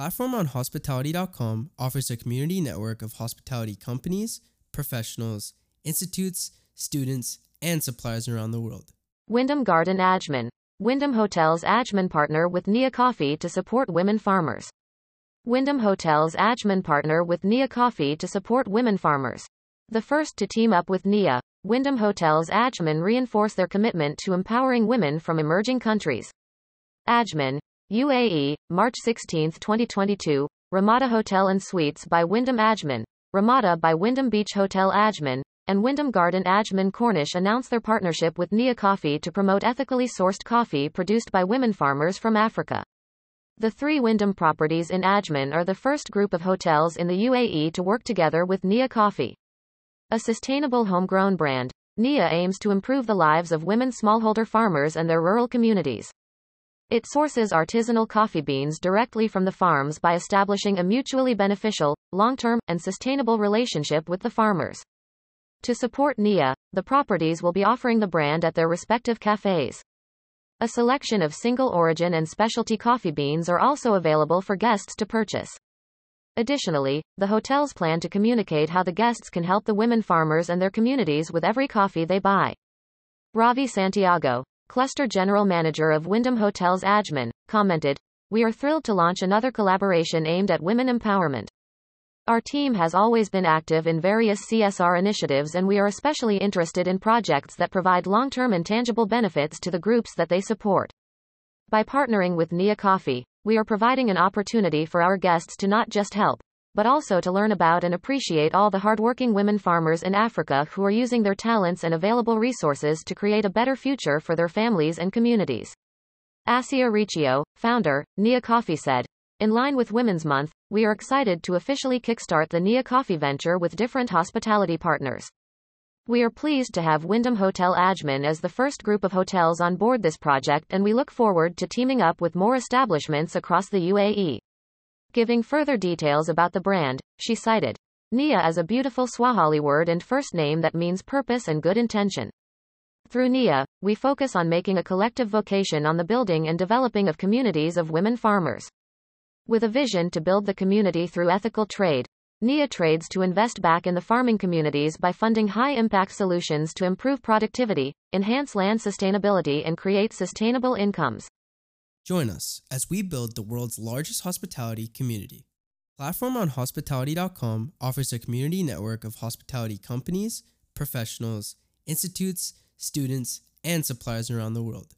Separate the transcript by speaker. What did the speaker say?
Speaker 1: PlatformOnHospitality.com offers a community network of hospitality companies, professionals, institutes, students, and suppliers around the world.
Speaker 2: Wyndham Garden Ajman. Wyndham Hotels Ajman partner with Nia Coffee to support women farmers. Wyndham Hotels Ajman partner with Nia Coffee to support women farmers. The first to team up with Nia, Wyndham Hotels Ajman reinforce their commitment to empowering women from emerging countries. Ajman, UAE, March 16, 2022, Ramada Hotel and Suites by Wyndham Ajman, Ramada by Wyndham Beach Hotel Ajman, and Wyndham Garden Ajman Corniche announced their partnership with Nia Coffee to promote ethically sourced coffee produced by women farmers from Africa. The three Wyndham properties in Ajman are the first group of hotels in the UAE to work together with Nia Coffee. A sustainable homegrown brand, Nia aims to improve the lives of women smallholder farmers and their rural communities. It sources artisanal coffee beans directly from the farms by establishing a mutually beneficial, long-term, and sustainable relationship with the farmers. To support NIA, the properties will be offering the brand at their respective cafes. A selection of single origin and specialty coffee beans are also available for guests to purchase. Additionally, the hotels plan to communicate how the guests can help the women farmers and their communities with every coffee they buy. Ravi Santiago, Cluster General Manager of Wyndham Hotels Ajman, commented, We are thrilled to launch another collaboration aimed at women empowerment. Our team has always been active in various CSR initiatives and we are especially interested in projects that provide long-term and tangible benefits to the groups that they support. By partnering with Nia Coffee, we are providing an opportunity for our guests to not just help, but also to learn about and appreciate all the hardworking women farmers in Africa who are using their talents and available resources to create a better future for their families and communities. Asia Riccio, founder, Nia Coffee said, in line with Women's Month, we are excited to officially kickstart the Nia Coffee venture with different hospitality partners. We are pleased to have Wyndham Hotel Ajman as the first group of hotels on board this project and we look forward to teaming up with more establishments across the UAE. Giving further details about the brand, she cited, Nia is a beautiful Swahili word and first name that means purpose and good intention. Through Nia, we focus on making a collective vocation on the building and developing of communities of women farmers. With a vision to build the community through ethical trade, Nia trades to invest back in the farming communities by funding high impact solutions to improve productivity, enhance land sustainability, and create sustainable incomes.
Speaker 1: Join us as we build the world's largest hospitality community. PlatformOnHospitality.com offers a community network of hospitality companies, professionals, institutes, students, and suppliers around the world.